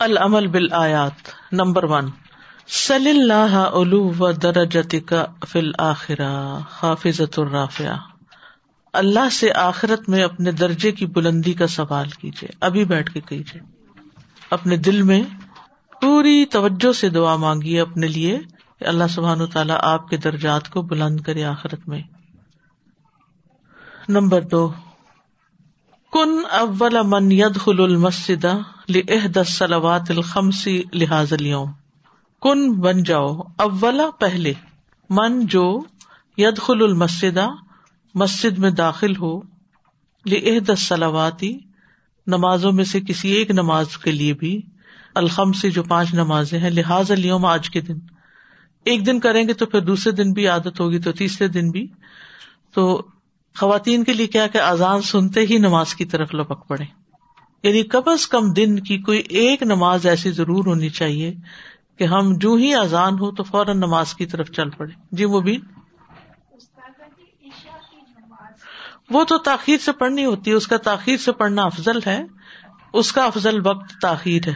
العمل بال آیات number one. صلی اللہ علو و درجت کا فل آخرا حافظ الرافیہ اللہ سے آخرت میں اپنے درجے کی بلندی کا سوال کیجیے ابھی بیٹھ کے کیجیے اپنے دل میں پوری توجہ سے دعا مانگیے اپنے لیے، کہ اللہ سبحان تعالیٰ آپ کے درجات کو بلند کرے آخرت میں. نمبر دو. کن اول من ید خل المسد لحد سلوات الخمسی لحاظ اليوم۔ کن بن جاؤ اولا پہلے۔ من جو ید المسد مسجد میں داخل ہو لحد سلواتی نمازوں میں سے کسی ایک نماز کے لیے بھی۔ الخم سے جو پانچ نمازیں ہیں لحاظ اليوم آج کے دن۔ ایک دن کریں گے تو پھر دوسرے دن بھی عادت ہوگی، تو تیسرے دن بھی۔ تو خواتین کے لیے کیا کہ آزان سنتے ہی نماز کی طرف لپک پڑے۔ یعنی کم از کم دن کی کوئی ایک نماز ایسی ضرور ہونی چاہیے کہ ہم جو ہی آزان ہو تو فوراً نماز کی طرف چل پڑے۔ جی وہ بھی وہ تو تاخیر سے پڑھنی ہوتی ہے، اس کا تاخیر سے پڑھنا افضل ہے، اس کا افضل وقت تاخیر ہے۔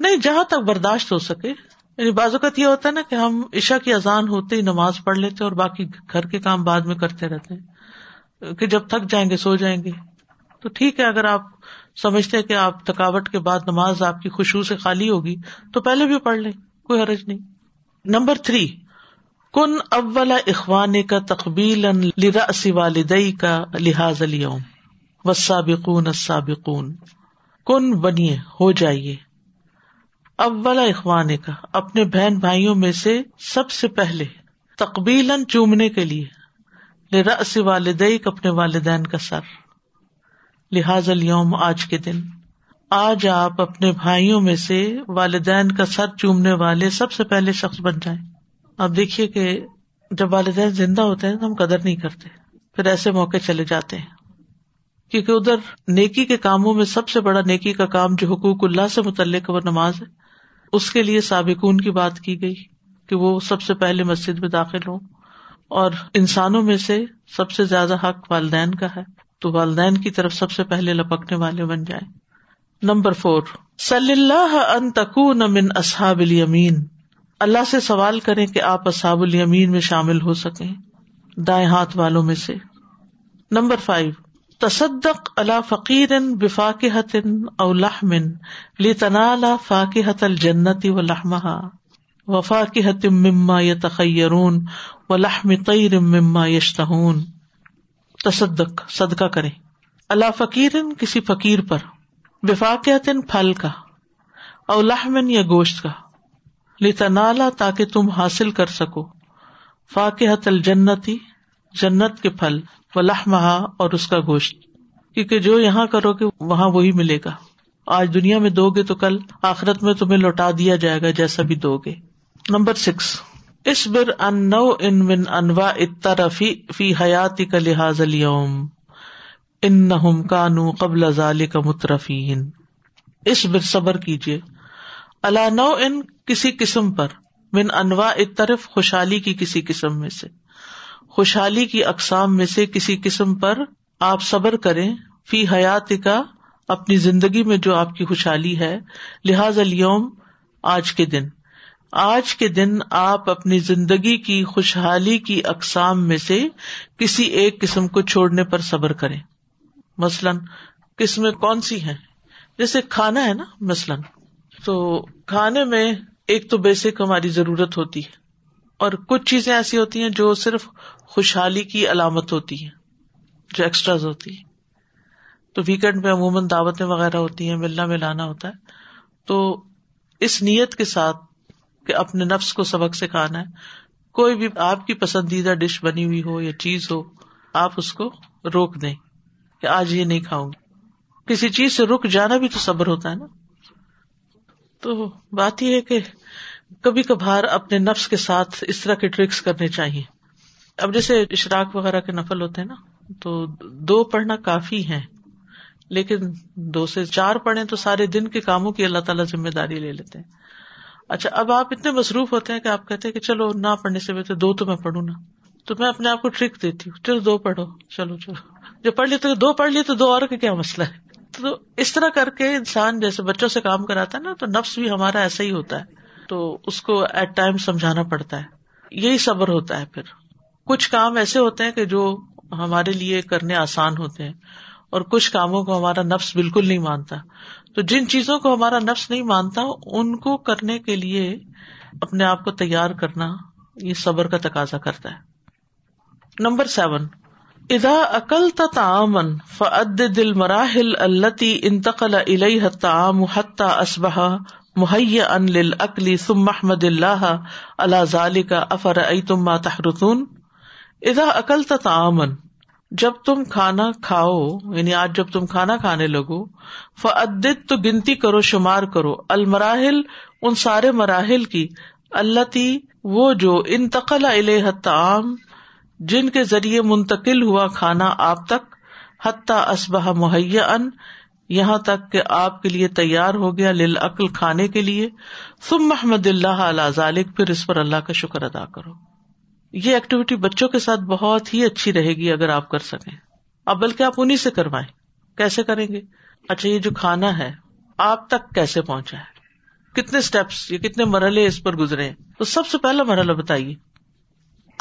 نہیں، جہاں تک برداشت ہو سکے۔ یعنی بعض اوقات یہ ہوتا ہے نا کہ ہم عشا کی اذان ہوتے ہی نماز پڑھ لیتے اور باقی گھر کے کام بعد میں کرتے رہتے ہیں۔ کہ جب تھک جائیں گے، سو جائیں گے۔ تو ٹھیک ہے، اگر آپ سمجھتے ہیں کہ آپ تھکاوٹ کے بعد نماز آپ کی خوشبو سے خالی ہوگی، تو پہلے بھی پڑھ لیں، کوئی حرج نہیں۔ نمبر تھری، کن اول اخوان کا تقبیل والدئی کا لحاظ وسابقون سابقون کن بنیے، ہو جائیے۔ اول اخوان کا اپنے بہن بھائیوں میں سے سب سے پہلے تقبیل چومنے کے لیے۔ رس والدیک اپنے والدین کا سر۔ لحاظ اليوم آج کے دن۔ آج آپ اپنے بھائیوں میں سے والدین کا سر چومنے والے سب سے پہلے شخص بن جائیں۔ آپ دیکھیے کہ جب والدین زندہ ہوتے ہیں تو ہم قدر نہیں کرتے۔ پھر ایسے موقع چلے جاتے ہیں۔ کیونکہ ادھر نیکی کے کاموں میں سب سے بڑا نیکی کا کام جو حقوق اللہ سے متعلق وہ نماز ہے۔ اس کے لیے سابقون کی بات کی گئی کہ وہ سب سے پہلے مسجد میں داخل ہوں۔ اور انسانوں میں سے سب سے زیادہ حق والدین کا ہے۔ تو والدین کی طرف سب سے پہلے لپکنے والے بن جائیں۔ نمبر فور، صلی اللہ ان تکون من اصحاب الیمین۔ اللہ سے سوال کریں کہ آپ اصحاب الیمین میں شامل ہو سکیں۔ دائیں ہاتھ والوں میں سے۔ نمبر فائیو، تصدق اللہ فقیر بفاق حتن او لی تنا فاق حت الجنتی و لحمہ وفا کی حتم مما یا تخیرون و لحم تیر مما یشتہون۔ تصدق، صدقہ کرے اللہ فقیر کسی فقیر پر وفاق حتن پھل کا، او لحمن یا گوشت کا۔ لتنالا تاکہ تم حاصل کر سکو۔ فاقحت الجنتی، جنت کے پھل و لحمہ اور اس کا گوشت۔ کیونکہ جو یہاں کرو گے، وہاں وہی ملے گا۔ آج دنیا میں دو گے تو کل، آخرت میں تمہیں لوٹا دیا جائے گا جیسا بھی دو گے۔ Number six. اس بر ان نو ان من انوا اترفی فی حیاتی کا لحاظ اليوم۔ ان نہ کانو قبل ازال کا مترفین اس بر صبر کیجیے اللہ نو ان کسی قسم پر، من انواع اترف خوشحالی کی کسی قسم میں سے۔ خوشحالی کی اقسام میں سے کسی قسم پر آپ صبر کریں۔ فی حیات کا اپنی زندگی میں جو آپ کی خوشحالی ہے لہٰذ اليوم، آج کے دن۔ آج کے دن آپ اپنی زندگی کی خوشحالی کی اقسام میں سے کسی ایک قسم کو چھوڑنے پر صبر کریں۔ مثلاً، قسمیں کون سی ہیں؟ جیسے کھانا ہے نا، مثلاً۔ تو کھانے میں ایک تو بیسک ہماری ضرورت ہوتی ہے، اور کچھ چیزیں ایسی ہوتی ہیں جو صرف خوشحالی کی علامت ہوتی ہیں، جو ایکسٹراز ہوتی ہے تو ویکینڈ میں عموماً دعوتیں وغیرہ ہوتی ہیں، ملنا ملانا ہوتا ہے۔ تو اس نیت کے ساتھ کہ اپنے نفس کو سبق سے کھانا ہے۔ کوئی بھی آپ کی پسندیدہ ڈش بنی ہوئی ہو یا چیز ہو، آپ اس کو روک دیں کہ آج یہ نہیں کھاؤں گی۔ کسی چیز سے رک جانا بھی تو صبر ہوتا ہے نا۔ تو بات یہ ہے کہ کبھی کبھار اپنے نفس کے ساتھ اس طرح کے ٹرکس کرنے چاہیے۔ اب جیسے اشراک وغیرہ کے نفل ہوتے ہیں نا، تو دو پڑھنا کافی ہے لیکن دو سے چار پڑھے تو سارے دن کے کاموں کی اللہ تعالیٰ ذمہ داری لے لیتے ہیں۔ اچھا اب آپ اتنے مصروف ہوتے ہیں کہ آپ کہتے ہیں کہ چلو، نہ پڑھنے سے بہتر، دو تو میں پڑھوں نا۔ تو میں اپنے آپ کو ٹرک دیتی ہوں، چلو، دو پڑھو، چلو چلو۔ جو پڑھ لیتے دو پڑھ لیے تو دو اور کا کیا مسئلہ ہے؟ تو اس طرح کر کے انسان جیسے بچوں سے کام کراتا ہے نا، تو نفس بھی ہمارا ایسا ہی ہوتا ہے۔ تو اس کو ایٹ ٹائم سمجھانا پڑتا ہے۔ یہی صبر ہوتا ہے پھر۔ کچھ کام ایسے ہوتے ہیں کہ جو ہمارے لیے کرنے آسان ہوتے ہیں۔ اور کچھ کاموں کو ہمارا نفس بالکل نہیں مانتا۔ تو جن چیزوں کو ہمارا نفس نہیں مانتا، ان کو کرنے کے لیے اپنے آپ کو تیار کرنا یہ صبر کا تقاضا کرتا ہے۔ Number seven. ادا عقل تعامن فعد دل مراحل التی انتقل الہ تعام حتہ اسبہ مہیا ان لکلی سم محمد اللہ اللہ ظالی کا افر تم تحرتون ادا عقل تعامن جب تم کھانا کھاؤ یعنی آج جب تم کھانا کھانے لگو فعدت تو گنتی کرو، شمار کرو۔ المراحل، ان سارے مراحل کی۔ اللہ تی وہ جو انتقل علیہ تعام جن کے ذریعے منتقل ہوا کھانا آپ تک، حتیٰ اسبہ مہیا ان یہاں تک کہ آپ کے لیے تیار ہو گیا لل عقل کھانے کے لیے۔ سم محمد اللہ علیہ ذالک، پھر اس پر اللہ کا شکر ادا کرو۔ یہ ایکٹیویٹی بچوں کے ساتھ بہت ہی اچھی رہے گی اگر آپ کر سکیں۔ اب بلکہ آپ انہیں سے کروائیں۔ کیسے کریں گے؟ اچھا یہ جو کھانا ہے، آپ تک کیسے پہنچا ہے؟ کتنے اسٹیپس یہ کتنے مرحلے اس پر گزرے تو سب سے پہلا مرحلہ بتائیے۔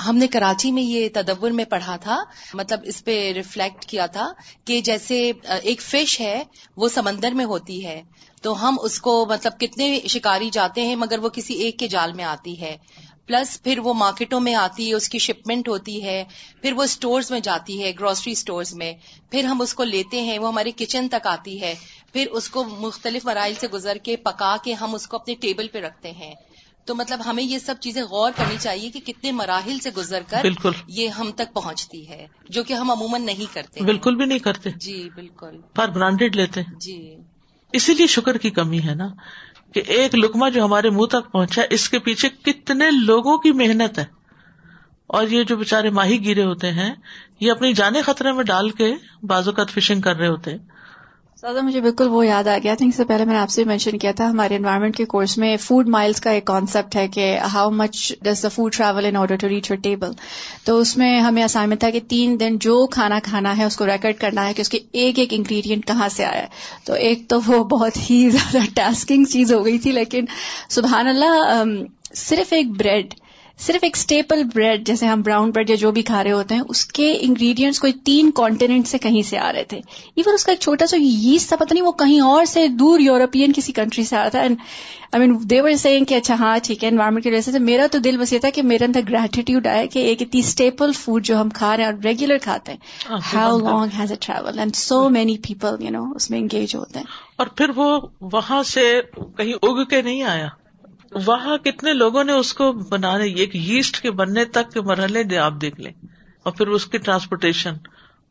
ہم نے کراچی میں یہ تدور میں پڑھا تھا مطلب اس پہ ریفلیکٹ کیا تھا کہ جیسے ایک فش ہے، وہ سمندر میں ہوتی ہے۔ تو ہم اس کو مطلب کتنے شکاری جاتے ہیں، مگر وہ کسی ایک کے جال میں آتی ہے۔ پلس پھر وہ مارکیٹوں میں آتی ہے اس کی شپمنٹ ہوتی ہے پھر وہ اسٹورز میں جاتی ہے گروسری اسٹورز میں پھر ہم اس کو لیتے ہیں وہ ہمارے کچن تک آتی ہے پھر اس کو مختلف مراحل سے گزر کے پکا کے ہم اس کو اپنے ٹیبل پہ رکھتے ہیں۔ تو مطلب ہمیں یہ سب چیزیں غور کرنی چاہیے کہ کتنے مراحل سے گزر کر بالکل۔ یہ ہم تک پہنچتی ہے جو کہ ہم عموماً نہیں کرتے۔ بالکل بھی نہیں کرتے۔ جی بالکل۔ پر برانڈیڈ لیتے۔ جی۔ اسی لیے شکر کی کمی ہے نا۔ کہ ایک لکما جو ہمارے منہ تک پہنچا اس کے پیچھے کتنے لوگوں کی محنت ہے۔ اور یہ جو بےچارے ماہی گیرے ہوتے ہیں، یہ اپنی جانے خطرے میں ڈال کے بازو کا فشنگ کر رہے ہوتے ہیں۔ سادہ، مجھے بالکل وہ یاد آ گیا۔ تھنک سے پہلے میں نے آپ سے مینشن کیا تھا، ہمارے انوائرمنٹ کے کورس میں فوڈ مائلس کا ایک کانسیپٹ ہے کہ how much does the food travel in order to reach your table تو اس میں ہمیں اسائنمنٹ تھا کہ تین دن جو کھانا کھانا ہے اس کو ریکارڈ کرنا ہے کہ اس کے ایک ایک انگریڈینٹ کہاں سے آیا ہے۔ تو ایک تو وہ بہت ہی زیادہ ٹاسکنگ چیز ہو گئی تھی، لیکن سبحان اللہ صرف ایک بریڈ صرف ایک اسٹیپل بریڈ جیسے ہم براؤن بریڈ یا جو بھی کھا رہے ہوتے ہیں اس کے انگریڈینٹس کوئی تین کانٹیننٹ سے کہیں سے آ رہے تھے۔ ایون اس کا ایک چھوٹا سا یہ سا پتہ نہیں وہ کہیں اور سے دور یورپین کسی کنٹری سے آ رہا تھا۔ آئی مین دیور سینگ کہ اچھا ہاں ٹھیک ہے انوائرمنٹ کی وجہ سے۔ میرا تو دل بس یہ تھا کہ میرے اندر گریٹیٹیوڈ آئے کہ ایک اتنی اسٹیپل فوڈ جو ہم کھا رہے ہیں اور ریگولر کھاتے ہیں۔ How long has a travel and so many people you know اس میں انگیج ہوتے ہیں۔ اور پھر وہ وہاں سے کہیں اگ کے نہیں آیا؟ وہاں کتنے لوگوں نے اس کو بنانے، ایک یسٹ کے بننے تک کے مرحلے آپ دیکھ لیں، اور پھر اس کی ٹرانسپورٹیشن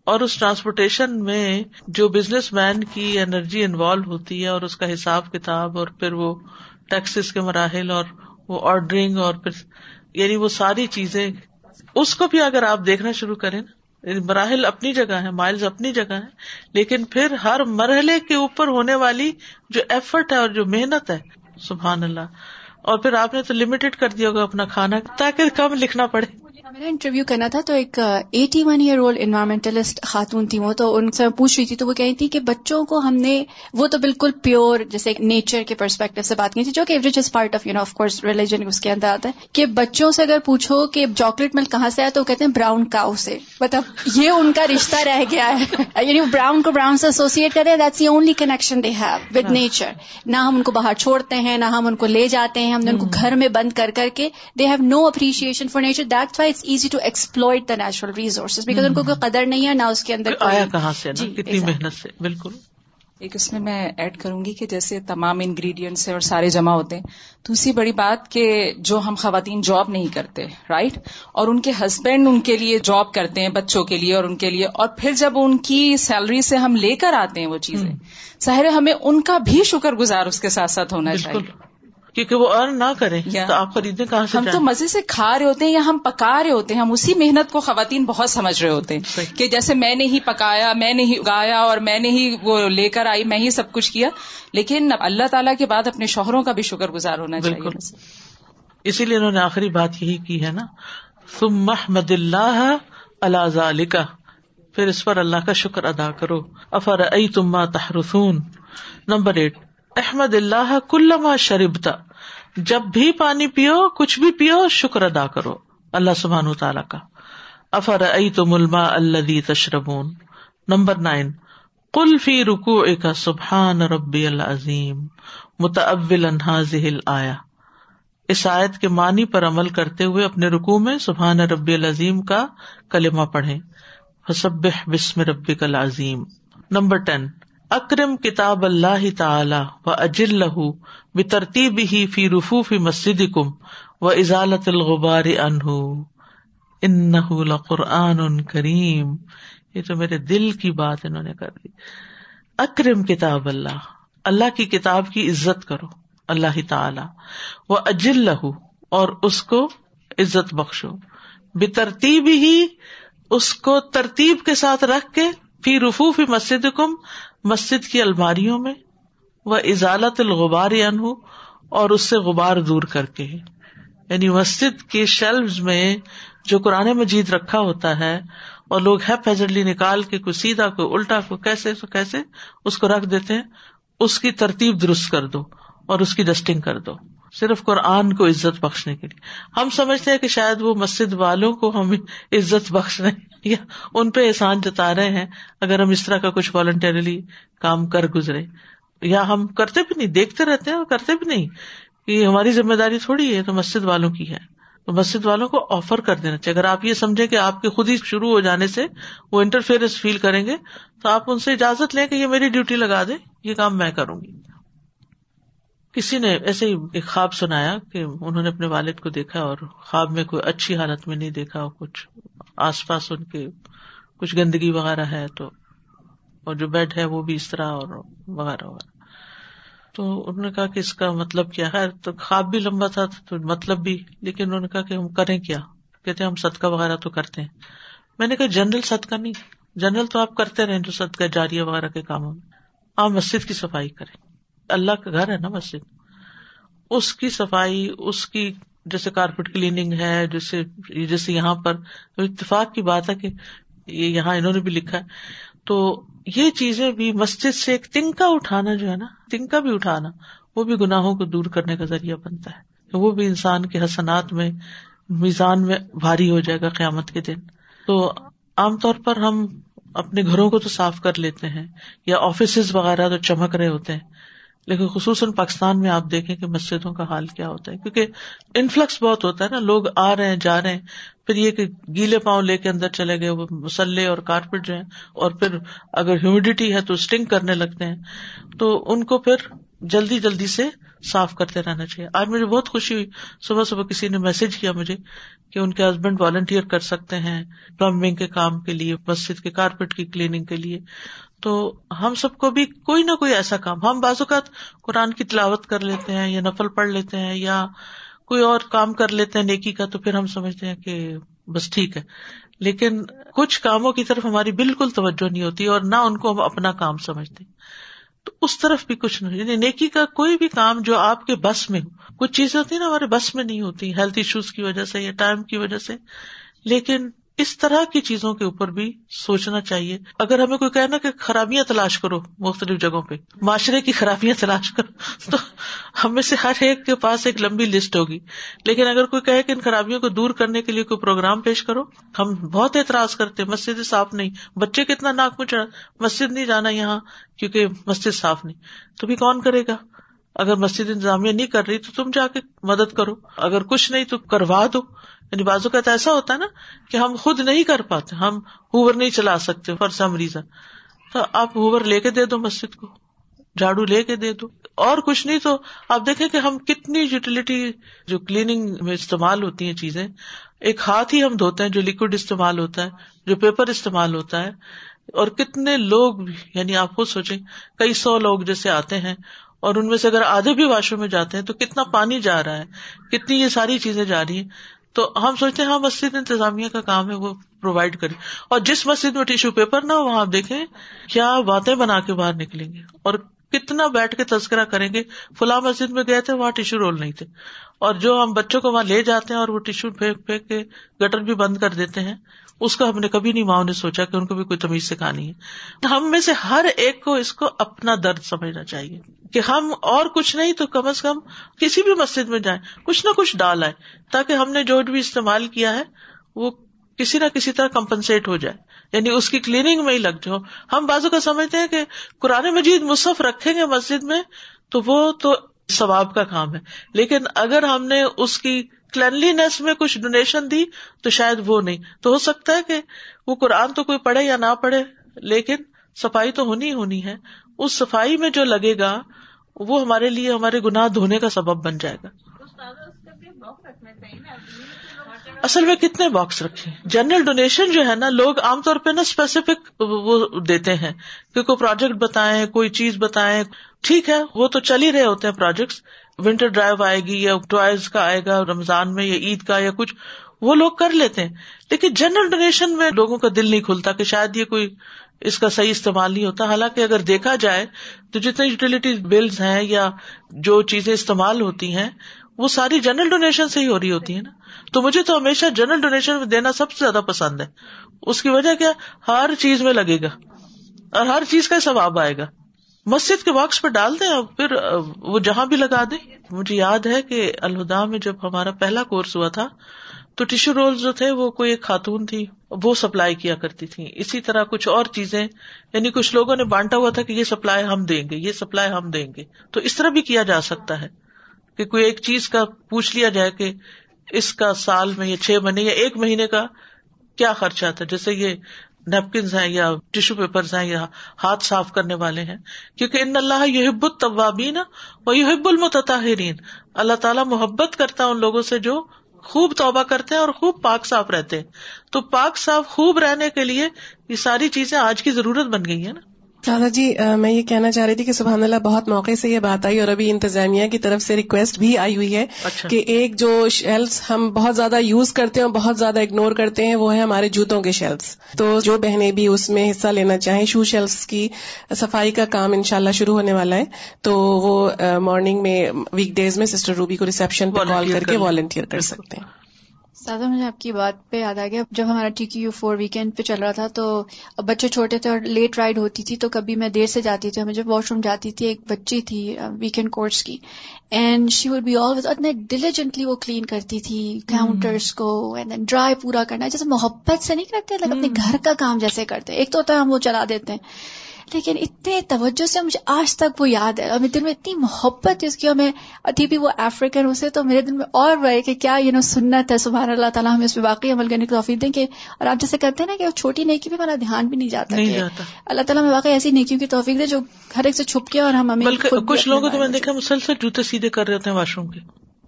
اور اس ٹرانسپورٹیشن میں جو بزنس مین کی انرجی انوالو ہوتی ہے، اور اس کا حساب کتاب، اور پھر وہ ٹیکسیز کے مراحل، اور وہ آرڈرنگ اور پھر یعنی وہ ساری چیزیں۔ اس کو بھی اگر آپ دیکھنا شروع کریں نا، مراحل اپنی جگہ ہے مائلز اپنی جگہ ہے لیکن پھر ہر مرحلے کے اوپر ہونے والی جو ایفرٹ ہے اور جو محنت ہے، سبحان اللہ۔ اور پھر آپ نے تو لمیٹڈ کر دیا ہوگا اپنا کھانا تاکہ کم لکھنا پڑے۔ نے انٹرویو کرنا تھا تو ایک eighty one year old environmentalist خاتون تھی وہ تو ان سے پوچھ رہی تھی تو وہ کہی تھی کہ بچوں کو ہم نے وہ تو بالکل پیور جیسے نیچر کے پرسپیکٹو سے بات کی تھی جو کہ average is part of you know of course religion اس کے اندر آتا ہے کہ بچوں سے اگر پوچھو کہ چاکلیٹ ملک کہاں سے آیا تو کہتے ہیں براؤن کاؤ سے۔ مطلب یہ ان کا رشتہ رہ گیا ہے۔ یعنی براؤن کو براؤن سے ایسوسیٹ ہیں that's the only connection they have with nature نہ ہم ان کو باہر چھوڑتے ہیں نہ ہم ان کو لے جاتے ہیں ہم نے ان کو گھر میں بند کر کر کے they have no appreciation for nature that's why it's easy to exploit the natural resources because ان کو کوئی قدر نہیں ہے نہ اس کے اندر آیا کہاں سے جی کتنی محنت سے بالکل ایک اس میں میں ایڈ کروں گی کہ جیسے تمام انگریڈینٹس اور سارے جمع ہوتے ہیں دوسری بڑی بات کہ جو ہم خواتین جاب نہیں کرتے رائٹ اور ان کے ہسبینڈ ان کے لیے جاب کرتے ہیں بچوں کے لیے اور ان کے لیے اور پھر جب ان کی سیلری سے ہم لے کر آتے ہیں وہ چیزیں ظاہر ہمیں ان کا بھی شکر گزار اس کے ساتھ ساتھ ہونا چاہیے کیونکہ وہ ارن نہ کریں تو آپ خریدیں کہاں سے ہم تو مزے سے کھا رہے ہوتے ہیں یا ہم پکا رہے ہوتے ہیں ہم اسی محنت کو خواتین بہت سمجھ رہے ہوتے ہیں کہ جیسے میں نے ہی پکایا میں نے ہی اگایا اور میں نے ہی وہ لے کر آئی میں ہی سب کچھ کیا۔ لیکن اللہ تعالیٰ کے بعد اپنے شوہروں کا بھی شکر گزار ہونا چاہیے۔ اسی لیے انہوں نے آخری بات یہی کی ہے نا محمد اللہ اللہ پھر اس پر اللہ کا شکر ادا کرو۔ افر ائی تما تحرسون نمبر ایٹ احمد اللہ کلما شربتا جب بھی پانی پیو، کچھ بھی پیو، شکر ادا کرو۔ اللہ سبحان تعالیٰ کا۔ افر ائی تم الما اللہ تشربون؟ Number nine. کل فی رکو ایک سبحان ربی العظیم۔ متعول انحاظل آیا اس آیت کے معنی پر عمل کرتے ہوئے اپنے رکو میں سبحان ربی العظیم کا کلمہ پڑھے حسب بسم ربی العظیم۔ Number ten. اکرم کتاب اللہ تعالی و اجل بھی ترتیب ہی فی رفو فی مسجد کم و ازالت الغبار انہ ان قرآن کریم۔ یہ تو میرے دل کی بات انہوں نے کر دی۔ اکرم کتاب اللہ اللہ کی کتاب کی عزت کرو، اللہ تعالی۔ وہ اجل لہو اور اس کو عزت بخشو۔ بے ترتیب ہی اس کو ترتیب کے ساتھ رکھ کے، فی رفو فی مسجد کم مسجد کی الماریوں میں وہ ازالت الغبار انہوں اور اس سے غبار دور کر کے۔ یعنی مسجد کے شیلفز میں جو قرآن مجید رکھا ہوتا ہے، اور لوگ ہے فیزرلی نکال کے کوئی سیدھا، کوئی الٹا کو کیسے کیسے، اس کو رکھ دیتے ہیں، اس کی ترتیب درست کر دو، اور اس کی ڈسٹنگ کر دو۔ صرف قرآن کو عزت بخشنے کے لیے۔ ہم سمجھتے ہیں کہ شاید وہ مسجد والوں کو ہم عزت بخش رہے ہیں یا ان پہ احسان جتا رہے ہیں اگر ہم اس طرح کا کچھ والنٹریلی کام کر گزرے۔ یا ہم کرتے بھی نہیں، دیکھتے رہتے ہیں اور کرتے بھی نہیں یہ ہماری ذمہ داری تھوڑی ہے تو مسجد والوں کی ہے۔ تو مسجد والوں کو آفر کر دینا چاہیے۔ اگر آپ یہ سمجھے کہ آپ کے خود ہی شروع ہو جانے سے وہ انٹرفیئرنس فیل کریں گے تو آپ ان سے اجازت لیں کہ یہ میری ڈیوٹی لگا دے یہ کام میں کروں گی۔ کسی نے ایسے ہی ایک خواب سنایا کہ انہوں نے اپنے والد کو دیکھا اور خواب میں کوئی اچھی حالت میں نہیں دیکھا اور کچھ آس پاس ان کے کچھ گندگی وغیرہ ہے تو اور جو بیڈ ہے وہ بھی اس طرح اور وغیرہ وغیرہ۔ تو انہوں نے کہا کہ اس کا مطلب کیا ہے؟ تو خواب بھی لمبا تھا تو مطلب بھی، لیکن انہوں نے کہا کہ ہم کریں کیا؟ کہتے ہم صدقہ وغیرہ تو کرتے ہیں۔ میں نے کہا جنرل صدقہ نہیں، جنرل تو آپ کرتے رہے جو صدقہ جاریہ وغیرہ کے کاموں میں۔ آپ مسجد کی صفائی کریں۔ اللہ کا گھر ہے نا مسجد۔ اس کی صفائی، اس کی جیسے کارپیٹ کلیننگ ہے، جیسے جیسے یہاں پر اتفاق کی بات ہے کہ یہ یہاں انہوں نے بھی لکھا ہے۔ تو یہ چیزیں بھی مسجد سے ایک تنکا اٹھانا جو ہے نا، تنکا بھی اٹھانا، وہ بھی گناہوں کو دور کرنے کا ذریعہ بنتا ہے۔ وہ بھی انسان کے حسنات میں، میزان میں بھاری ہو جائے گا قیامت کے دن۔ تو عام طور پر ہم اپنے گھروں کو تو صاف کر لیتے ہیں، یا آفیسز وغیرہ تو چمک رہے ہوتے ہیں۔ لیکن خصوصاً پاکستان میں آپ دیکھیں کہ مسجدوں کا حال کیا ہوتا ہے، کیونکہ انفلکس بہت ہوتا ہے نا، لوگ آ رہے ہیں، جا رہے ہیں، پھر یہ کہ گیلے پاؤں لے کے اندر چلے گئے، وہ مسلح اور کارپیٹ جو ہے اور پھر اگر ہیومیڈیٹی ہے تو اسٹنگ کرنے لگتے ہیں۔ تو ان کو پھر جلدی جلدی سے صاف کرتے رہنا چاہیے۔ آج مجھے بہت خوشی ہوئی۔ صبح صبح کسی نے میسج کیا مجھے کہ ان کے ہسبینڈ والنٹیئر کر سکتے ہیں پلمبنگ کے کام کے لیے، مسجد کے کارپیٹ کی کلیننگ کے لیے۔ تو ہم سب کو بھی کوئی نہ کوئی ایسا کام، ہم بعض اوقات قرآن کی تلاوت کر لیتے ہیں یا نفل پڑھ لیتے ہیں یا کوئی اور کام کر لیتے ہیں نیکی کا، تو پھر ہم سمجھتے ہیں کہ بس ٹھیک ہے۔ لیکن کچھ کاموں کی طرف ہماری بالکل توجہ نہیں ہوتی اور نہ ان کو ہم اپنا کام سمجھتے۔ تو اس طرف بھی کچھ نہیں یعنی نیکی کا کوئی بھی کام جو آپ کے بس میں ہو، کچھ چیزیں ہوتی ہیں نا ہمارے بس میں نہیں ہوتی ہیلتھ ایشوز کی وجہ سے یا ٹائم کی وجہ سے، لیکن اس طرح کی چیزوں کے اوپر بھی سوچنا چاہیے۔ اگر ہمیں کوئی کہنا کہ خرابیاں تلاش کرو مختلف جگہوں پہ، معاشرے کی خرابیاں تلاش کرو، تو ہمیں سے ہر ایک کے پاس ایک لمبی لسٹ ہوگی۔ لیکن اگر کوئی کہے کہ ان خرابیوں کو دور کرنے کے لیے کوئی پروگرام پیش کرو، ہم بہت اعتراض کرتے مسجد صاف نہیں، بچے کتنا ناک میں چڑھا مسجد نہیں جانا یہاں کیونکہ مسجد صاف نہیں۔ تو بھی کون کرے گا؟ اگر مسجد انتظامیہ نہیں کر رہی تو تم جا کے مدد کرو۔ اگر کچھ نہیں تو کروا دو۔ یعنی بازو کا تو ایسا ہوتا ہے نا کہ ہم خود نہیں کر پاتے، ہم ہوور نہیں چلا سکتے فار سم ریزن تو آپ ہوور لے کے دے دو مسجد کو، جھاڑو لے کے دے دو۔ اور کچھ نہیں تو آپ دیکھیں کہ ہم کتنی یوٹیلٹی جو کلیننگ میں استعمال ہوتی ہیں چیزیں، ایک ہاتھ ہی ہم دھوتے ہیں جو لکوڈ استعمال ہوتا ہے، جو پیپر استعمال ہوتا ہے۔ اور کتنے لوگ یعنی آپ خود سوچیں، کئی سو لوگ جیسے آتے ہیں اور ان میں سے اگر آدھے بھی واش روم میں جاتے ہیں تو کتنا پانی جا رہا ہے، کتنی یہ ساری چیزیں جا رہی ہیں۔ تو ہم سوچتے ہیں ہاں مسجد انتظامیہ کا کام ہے، وہ پرووائڈ کرے۔ اور جس مسجد میں ٹیشو پیپر نہ ہو، وہاں آپ دیکھیں کیا باتیں بنا کے باہر نکلیں گے۔ اور کتنا بیٹھ کے تذکرہ کریں گے۔ فلاں مسجد میں گئے تھے، وہاں ٹیشو رول نہیں تھے۔ اور جو ہم بچوں کو وہاں لے جاتے ہیں اور وہ ٹیشو پھینک پھینک کے گٹر بھی بند کر دیتے ہیں اس کا ہم نے کبھی نہیں، ماں نے سوچا کہ ان کو بھی کوئی تمیز سکھانی ہے۔ ہم میں سے ہر ایک کو اس کو اپنا درد سمجھنا چاہیے کہ ہم اور کچھ نہیں تو کم از کم کسی بھی مسجد میں جائیں، کچھ نہ کچھ ڈال آئے تاکہ ہم نے جو بھی استعمال کیا ہے وہ کسی نہ کسی طرح کمپنسیٹ ہو جائے۔ یعنی اس کی کلیننگ میں ہی لگ جاؤ۔ ہم بازو کا سمجھتے ہیں کہ قرآن مجید مصحف رکھیں گے مسجد میں تو وہ تو ثواب کا کام ہے۔ لیکن اگر ہم نے اس کی کلینلینس میں کچھ ڈونیشن دی تو شاید وہ نہیں۔ تو ہو سکتا ہے کہ وہ قرآن تو کوئی پڑھے یا نہ پڑھے، لیکن صفائی تو ہونی ہونی ہے۔ اس صفائی میں جو لگے گا، وہ ہمارے لیے ہمارے گناہ دھونے کا سبب بن جائے گا۔ اصل میں کتنے باکس رکھے؟ جنرل ڈونیشن جو ہے نا، لوگ عام طور پہ نا اسپیسیفک وہ دیتے ہیں۔ کہ کوئی پروجیکٹ بتائیں، کوئی چیز بتائیں۔ ٹھیک ہے، وہ تو چل ہی رہے ہوتے ہیں پروجیکٹس ونٹر ڈرائیو آئے گی یا ٹوائز کا آئے گا رمضان میں یا عید کا یا کچھ، وہ لوگ کر لیتے ہیں۔ لیکن جنرل ڈونیشن میں لوگوں کا دل نہیں کھلتا کہ شاید یہ کوئی اس کا صحیح استعمال نہیں ہوتا۔ حالانکہ اگر دیکھا جائے تو جتنے یوٹیلیٹی بلز ہیں یا جو چیزیں استعمال ہوتی ہیں، وہ ساری جنرل ڈونیشن سے ہی ہو رہی ہوتی ہے نا۔ تو مجھے تو ہمیشہ جنرل ڈونیشن میں دینا سب سے زیادہ پسند ہے۔ اس کی وجہ کیا؟ ہر چیز میں لگے گا۔ اور ہر چیز کا ثواب آئے گا۔ مسجد کے باکس پہ ڈال دیں اور پھر وہ جہاں بھی لگا دیں۔ مجھے یاد ہے کہ الہدا میں جب ہمارا پہلا کورس ہوا تھا، تو ٹیشو رول جو تھے، وہ کوئی ایک خاتون تھی، وہ سپلائی کیا کرتی تھی اسی طرح کچھ اور چیزیں یعنی کچھ لوگوں نے بانٹا ہوا تھا کہ یہ سپلائی ہم دیں گے، یہ سپلائی ہم دیں گے۔ تو اس طرح بھی کیا جا سکتا ہے کہ کوئی ایک چیز کا پوچھ لیا جائے کہ اس کا سال میں یا چھ مہینے یا ایک مہینے کا کیا خرچہ تھا؟ جیسے یہ نیپکنس ہیں یا ٹیشو پیپر ہیں یا ہاتھ صاف کرنے والے ہیں، کیونکہ ان اللہ یہ ہب الطوابین و یہ ہب المتاہرین اللہ تعالیٰ محبت کرتا ہے ان لوگوں سے جو خوب توبہ کرتے ہیں اور خوب پاک صاف رہتے ہیں۔ تو پاک صاف خوب رہنے کے لیے یہ ساری چیزیں آج کی ضرورت بن گئی ہے نا۔ دادا جی میں یہ کہنا چاہ رہی تھی کہ سبحان اللہ بہت موقع سے یہ بات آئی اور ابھی انتظامیہ کی طرف سے ریکویسٹ بھی آئی ہوئی ہے اچھا۔ کہ ایک جو شیلس ہم بہت زیادہ یوز کرتے ہیں اور بہت زیادہ اگنور کرتے ہیں وہ ہے ہمارے جوتوں کے شیلس تو جو بہنیں بھی اس میں حصہ لینا چاہیں شو شیلس کی صفائی کا کام انشاءاللہ شروع ہونے والا ہے۔ تو وہ مارننگ میں ویک ڈیز میں سسٹر روبی کو ریسپشن پہ کال کر کے والنٹیئر کر سکتے ہیں۔ سادہ مجھے آپ کی بات پہ یاد آ گیا جب ہمارا ٹی کیو فور ویکینڈ پہ چل رہا تھا تو بچے چھوٹے تھے اور لیٹ رائڈ ہوتی تھی تو کبھی میں دیر سے جاتی تھی جب واش روم جاتی تھی ایک بچی تھی ویکینڈ کورس کی۔ And she would be always اتنے ڈیلیجنٹلی وہ کلین کرتی تھی کاؤنٹرس کو اینڈ دین ڈرائی پورا کرنا جیسے محبت سے نہیں کرتے اپنے گھر کا کام جیسے کرتے۔ ایک تو ہوتا ہے ہم وہ چلا دیتے۔ ہیں لیکن اتنے توجہ سے مجھے آج تک وہ یاد ہے۔ اور میرے دل میں اتنی محبت اس کی اور میں ابھی بھی وہ افریقن اسے تو میرے دل میں اور بڑھے کہ کیا یو نو سنت ہے۔ سبحان اللہ تعالیٰ ہمیں اس پہ واقعی عمل کرنے کی توفیق دیں کہ اور آپ جیسے کرتے ہیں نا کہ چھوٹی نیکی پہ ہمارا دھیان بھی نہیں جاتا اللہ تعالیٰ میں واقعی ایسی نیکیوں کی توفیق دے جو ہر ایک سے چھپ کے اور ہم ہمیں کچھ لوگوں کو میں دیکھا مسلسل جوتے سیدھے کر رہے ہوتے ہیں واش روم کے۔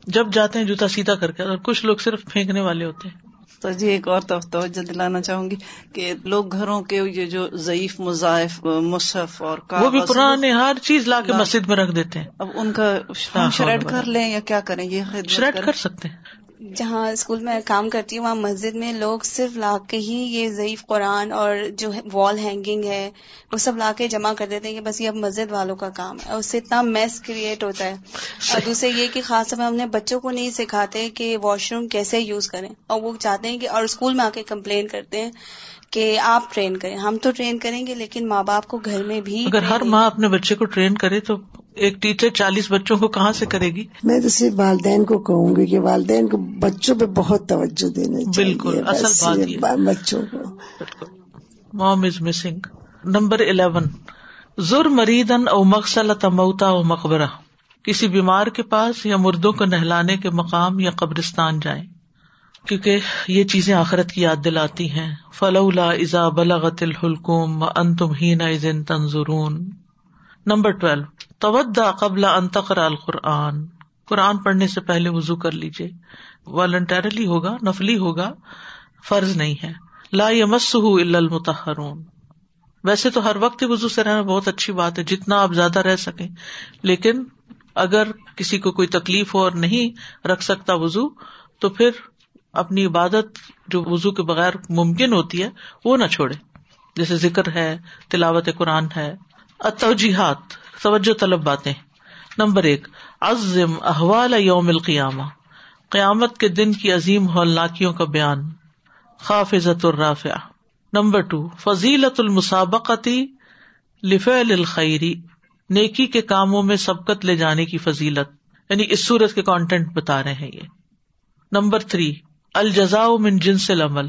جب جاتے ہیں جوتا سیدھا کر کے اور کچھ لوگ صرف پھینکنے والے ہوتے ہیں۔ تو جی ایک اور توجہ دلانا چاہوں گی کہ لوگ گھروں کے یہ جو ضعیف مضائف مصحف اور وہ بھی پرانے ہر چیز لا کے مسجد میں رکھ دیتے ہیں۔ اب ان کا شریڈ کر لیں یا کیا کریں؟ یہ شریڈ کر سکتے ہیں۔ جہاں اسکول میں کام کرتی ہوں وہاں مسجد میں لوگ صرف لا کے ہی یہ ضعیف قرآن اور جو وال ہینگنگ ہے وہ سب لا کے جمع کر دیتے ہیں کہ بس یہ اب مسجد والوں کا کام ہے۔ اور اس سے اتنا میس کریٹ ہوتا ہے۔ اور دوسرے یہ کہ خاص طور ہم نے بچوں کو نہیں سکھاتے کہ واش روم کیسے یوز کریں۔ اور وہ چاہتے ہیں کہ اور اسکول میں آ کے کمپلین کرتے ہیں۔ کہ آپ ٹرین کریں۔ ہم تو ٹرین کریں گے لیکن ماں باپ کو گھر میں بھی اگر ہر ماں اپنے بچے کو ٹرین کرے تو ایک ٹیچر چالیس بچوں کو کہاں سے کرے گی؟ میں تو صرف والدین کو کہوں گی کہ والدین کو بچوں پہ بہت توجہ دینے بالکل اصل بات بچوں کو۔ موم از مسنگ نمبر الیون ضر مریدن او مقصل تموتا او مقبرہ۔ کسی بیمار کے پاس یا مردوں کو نہلانے کے مقام یا قبرستان جائیں۔ کیونکہ یہ چیزیں آخرت کی یاد دلاتی ہیں۔ فلولا ازا بلغت الحلقوم ان تم ہی نہ تنظرون۔ نمبر ٹویلو تودا قبل انتقر القرآن۔ قرآن پڑھنے سے پہلے وزو کر لیجیے والنٹرلی ہوگا، نفلی ہوگا، فرض نہیں ہے۔ لا یمس المتحرون ویسے تو ہر وقت وزو سے رہنا بہت اچھی بات ہے، جتنا آپ زیادہ رہ سکیں۔ لیکن اگر کسی کو کوئی تکلیف ہو اور نہیں رکھ سکتا وزو تو پھر اپنی عبادت جو وزو کے بغیر ممکن ہوتی ہے، وہ نہ چھوڑے۔ جیسے ذکر ہے، تلاوت قرآن ہے اتوجیحات توجہ طلب باتیں۔ نمبر ایک، عزم احوال یوم القیامہ۔ قیامت کے دن کی عظیم ہولناکیوں کا بیان۔ خافظت الرافع نمبر ٹو فضیلت المسابقتی لفعل الخیری نیکی کے کاموں میں سبقت لے جانے کی فضیلت۔ یعنی اس صورت کے کانٹینٹ بتا رہے ہیں یہ۔ نمبر تھری الجزا من جنس العمل.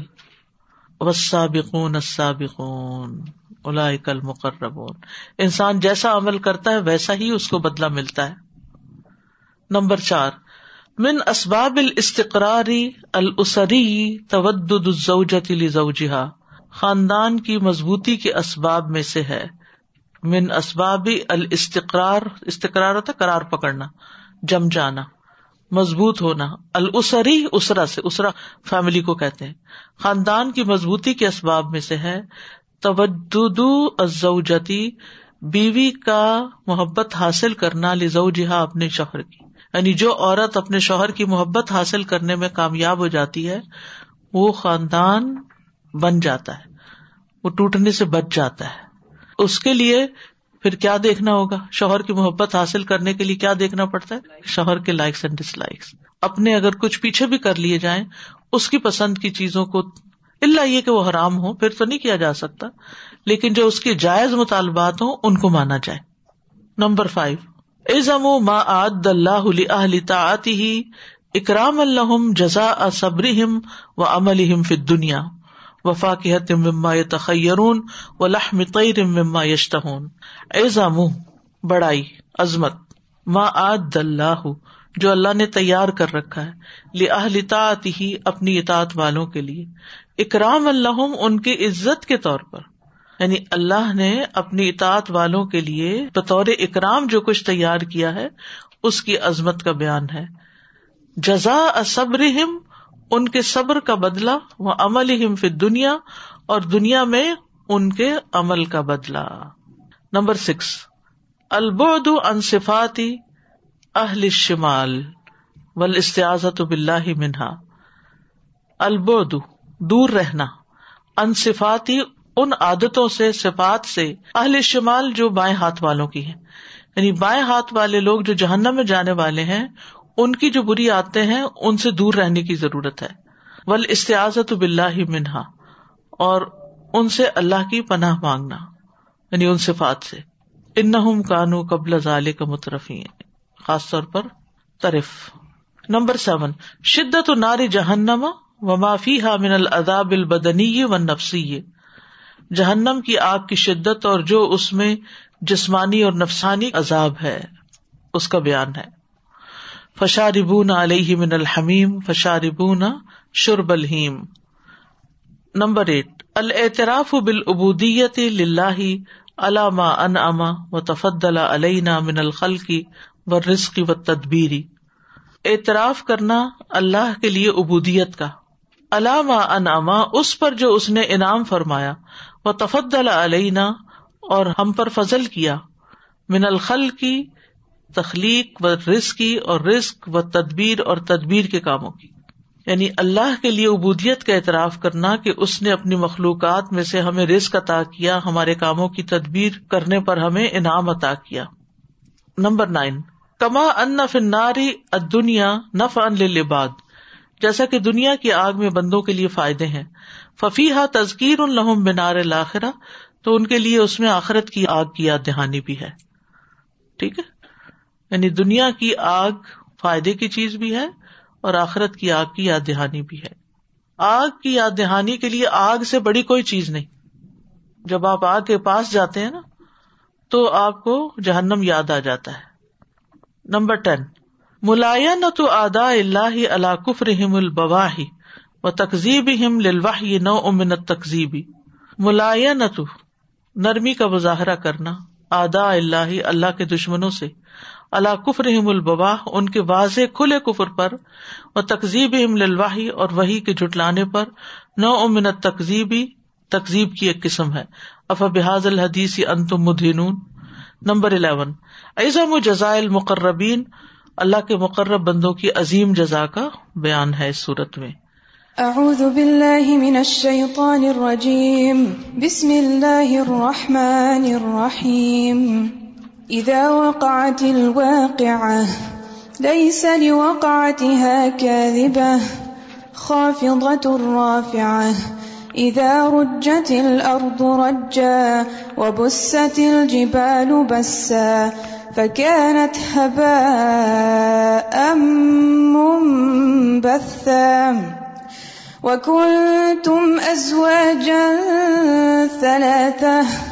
والسابقون السابقون. اولئک المقربون. انسان جیسا عمل کرتا ہے، ویسا ہی اس کو بدلہ ملتا ہے. نمبر چار. من اسباب الاستقراری الاسری تودد الزوجة لزوجها خاندان کی مضبوطی کے اسباب میں سے ہے. من اسباب الاستقرار، استقرار ہوتا قرار پکڑنا، جم جانا. مضبوط ہونا۔ السری اسرا سے اسرا فیملی کو کہتے ہیں۔ خاندان کی مضبوطی کے اسباب میں سے ہے۔ توجہ بیوی کا محبت حاصل کرنا لزو جہاں اپنے شوہر کی۔ یعنی جو عورت اپنے شوہر کی محبت حاصل کرنے میں کامیاب ہو جاتی ہے، وہ خاندان بن جاتا ہے۔ وہ ٹوٹنے سے بچ جاتا ہے۔ اس کے لیے پھر کیا دیکھنا ہوگا؟ شوہر کی محبت حاصل کرنے کے لیے کیا دیکھنا پڑتا ہے؟ شوہر کے لائکس اینڈ ڈس لائکس اپنے اگر کچھ پیچھے بھی کر لیے جائیں، اس کی پسند کی چیزوں کو اللہ یہ کہ وہ حرام ہو پھر تو نہیں کیا جا سکتا۔ لیکن جو اس کے جائز مطالبات ہوں، ان کو مانا جائے۔ نمبر فائیو ازم ما آد اللہ تعتی اکرام اللہ جزا صبر و عمل فی دنیا وفا کی حت مما تخیرون و لحم طیر مما یشتہون۔ ایزا منہ بڑائی، عظمت، ما آد اللہ، جو اللہ نے تیار کر رکھا ہے لہتا ہی اپنی اطاعت والوں کے لیے۔ اکرام اللہ ان کی عزت کے طور پر۔ یعنی اللہ نے اپنی اطاعت والوں کے لیے بطور اکرام جو کچھ تیار کیا ہے، اس کی عظمت کا بیان ہے۔ جزا صبر ان کے صبر کا بدلا وہ عمل فی دنیا اور دنیا میں ان کے عمل کا بدلا نمبر سکس، البعد ان صفاتی اہل شمال ول استعزت بلّہ منہا۔ البعد، دور رہنا۔ ان صفاتی ان عادتوں سے، صفات سے اہل شمال جو بائیں ہاتھ والوں کی ہے یعنی بائیں ہاتھ والے لوگ جو جہنم میں جانے والے ہیں ان کی جو بری آتے ہیں، ان سے دور رہنے کی ضرورت ہے۔ ول استعزت بلّہ منہا اور ان سے اللہ کی پناہ مانگنا یعنی ان صفات سے۔ ان کانو قبل ضالع کا مترفی خاص طور پر طرف۔ Number seven. شدت و ناری جہنم و معافی ہا من العذاب البدنی و نفسی جہنم کی آگ کی شدت اور جو اس میں جسمانی اور نفسانی عذاب ہے، اس کا بیان ہے۔ فشاربون علیہ من الحمیم فشاربون شرب الحیم نمبر ایٹ، الاعتراف بالعبودیت للہ علامہ ان اما و تفدل علینا من الخل و و تدبیری اعتراف کرنا اللہ کے لیے ابودیت کا۔ علامہ انعما اس پر جو اس نے انعام فرمایا۔ وہ تفدل علینا، اور ہم پر فضل کیا۔ من الخل کی تخلیق و رزقی اور رزق و تدبیر اور تدبیر کے کاموں کی۔ یعنی اللہ کے لیے ابودیت کا اعتراف کرنا کہ اس نے اپنی مخلوقات میں سے ہمیں رزق عطا کیا، ہمارے کاموں کی تدبیر کرنے پر ہمیں انعام عطا کیا۔ Number nine. کما ان فناری دنیا نف ان لباد جیسا کہ دنیا کی آگ میں بندوں کے لیے فائدے ہیں۔ ففی ہا تزکیر ان لہم بنار الآخرا تو ان کے لیے اس میں آخرت کی آگ کی یاد دہانی بھی ہے۔ ٹھیک ہے؟ یعنی دنیا کی آگ فائدے کی چیز بھی ہے اور آخرت کی آگ کی یاد دہانی بھی ہے۔ آگ کی یاد دہانی کے لیے آگ سے بڑی کوئی چیز نہیں۔ جب آپ آگ کے پاس جاتے ہیں نا، تو آپ کو جہنم یاد آ جاتا ہے۔ نمبر ٹین ملایا تو آدا اللہ اللہ کف رحم البواہی و تقزیب ہم للواہ نو امن تقزیبی ملایا تو نرمی کا مظاہرہ کرنا آدا اللہ اللہ کے دشمنوں سے۔ اللہ کفر البوا ان کے واضح کھلے کفر پر اور تقزیب للواہی اور وہی کے جٹلانے پر نو امن تقزیبی تقزیب کی ایک قسم ہے۔ اف بحاظ الحدیث انتم مدینون نمبر الیون۔ ایزم و جزائل مقربین اللہ کے مقرب بندوں کی عظیم جزا کا بیان ہے اس صورت میں۔ اعوذ باللہ من الشیطان الرجیم۔ بسم اللہ الرحمن الرحیم۔ إذا وقعت الواقعة، ليس لوقعتها كاذبة. خافضة رافعة، إذا رجت الأرض رجا، وبست الجبال بسا، فكانت هباء منبثا. وكنتم أزواجا ثلاثة.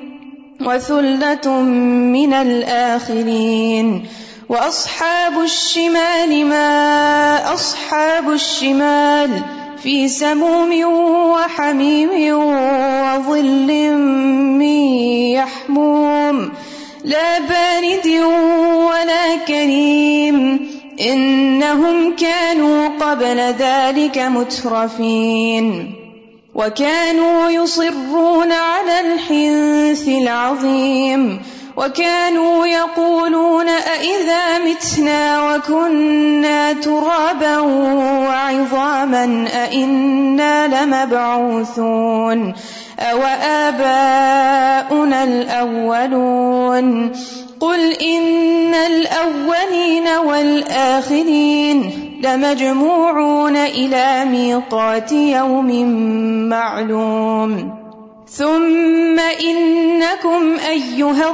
وثلة من الآخرين وأصحاب الشمال ما أصحاب الشمال في سموم وحميم وظل من يحموم لا بارد ولا كريم إنهم كانوا قبل ذلك مترفين وكانوا يصرون على الحنث العظيم وكانوا يقولون أئذا متنا وكنا ترابا وعظاما أئنا لمبعوثون أو آباؤنا الأولون قل إن الأولين والآخرين لمجموعون إلى ميقات يوم معلوم. ثم إنكم أيها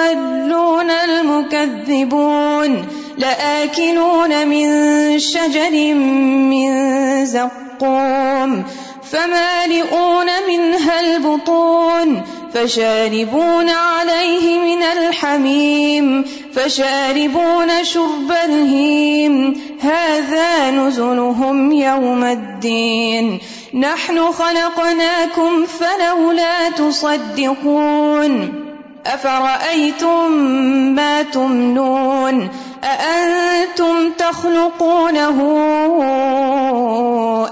الضالون المكذبون لآكلون من شجر من زقوم. فمالئون منها البطون. فشاربون عليه من الحميم، فشاربون شرب الهيم. هذا نزلهم يوم الدين. نحن خلقناكم فلولا تصدقون. أفرأيتم ما تمنون؟ أأنتم تخلقونه؟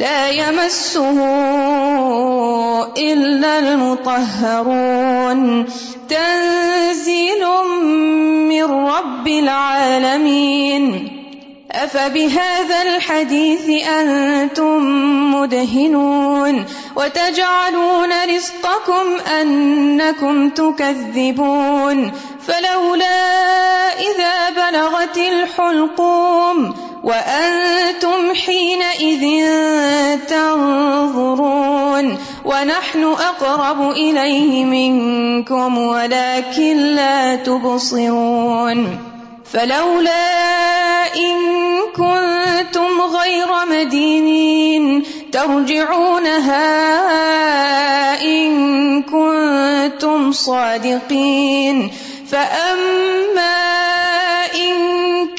لا يمسه إلا المطهرون. تنزيل من رب العالمين. أفبهذا الحديث أنتم مدهنون. وتجعلون رزقكم أنكم تكذبون. فلولا إذا بلغت الحلقوم وأنتم حينئذ تنظرون ونحن أقرب إليه منكم ولكن لا تبصرون فلولا إن كنتم غير مدينين ترجعونها إن كنتم صادقين فأما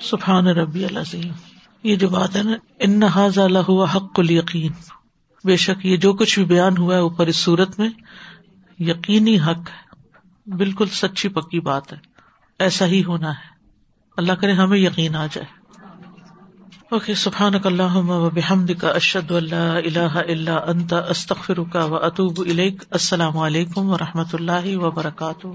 سبحان ربی العظیم۔ یہ جو بات ہے نا، ان حاضا لہو حق الیقین۔ بے شک یہ جو کچھ بھی بیان ہوا ہے اوپر اس صورت میں، یقینی حق ہے۔ بالکل سچی پکی بات ہے۔ ایسا ہی ہونا ہے۔ اللہ کرے ہمیں یقین آ جائے۔ اوکے سبحان اللہ و بحمد کا اشد اللہ اللہ اللہ انت استخر کا و اطوب السلام علیکم و رحمۃ اللہ وبرکاتہ۔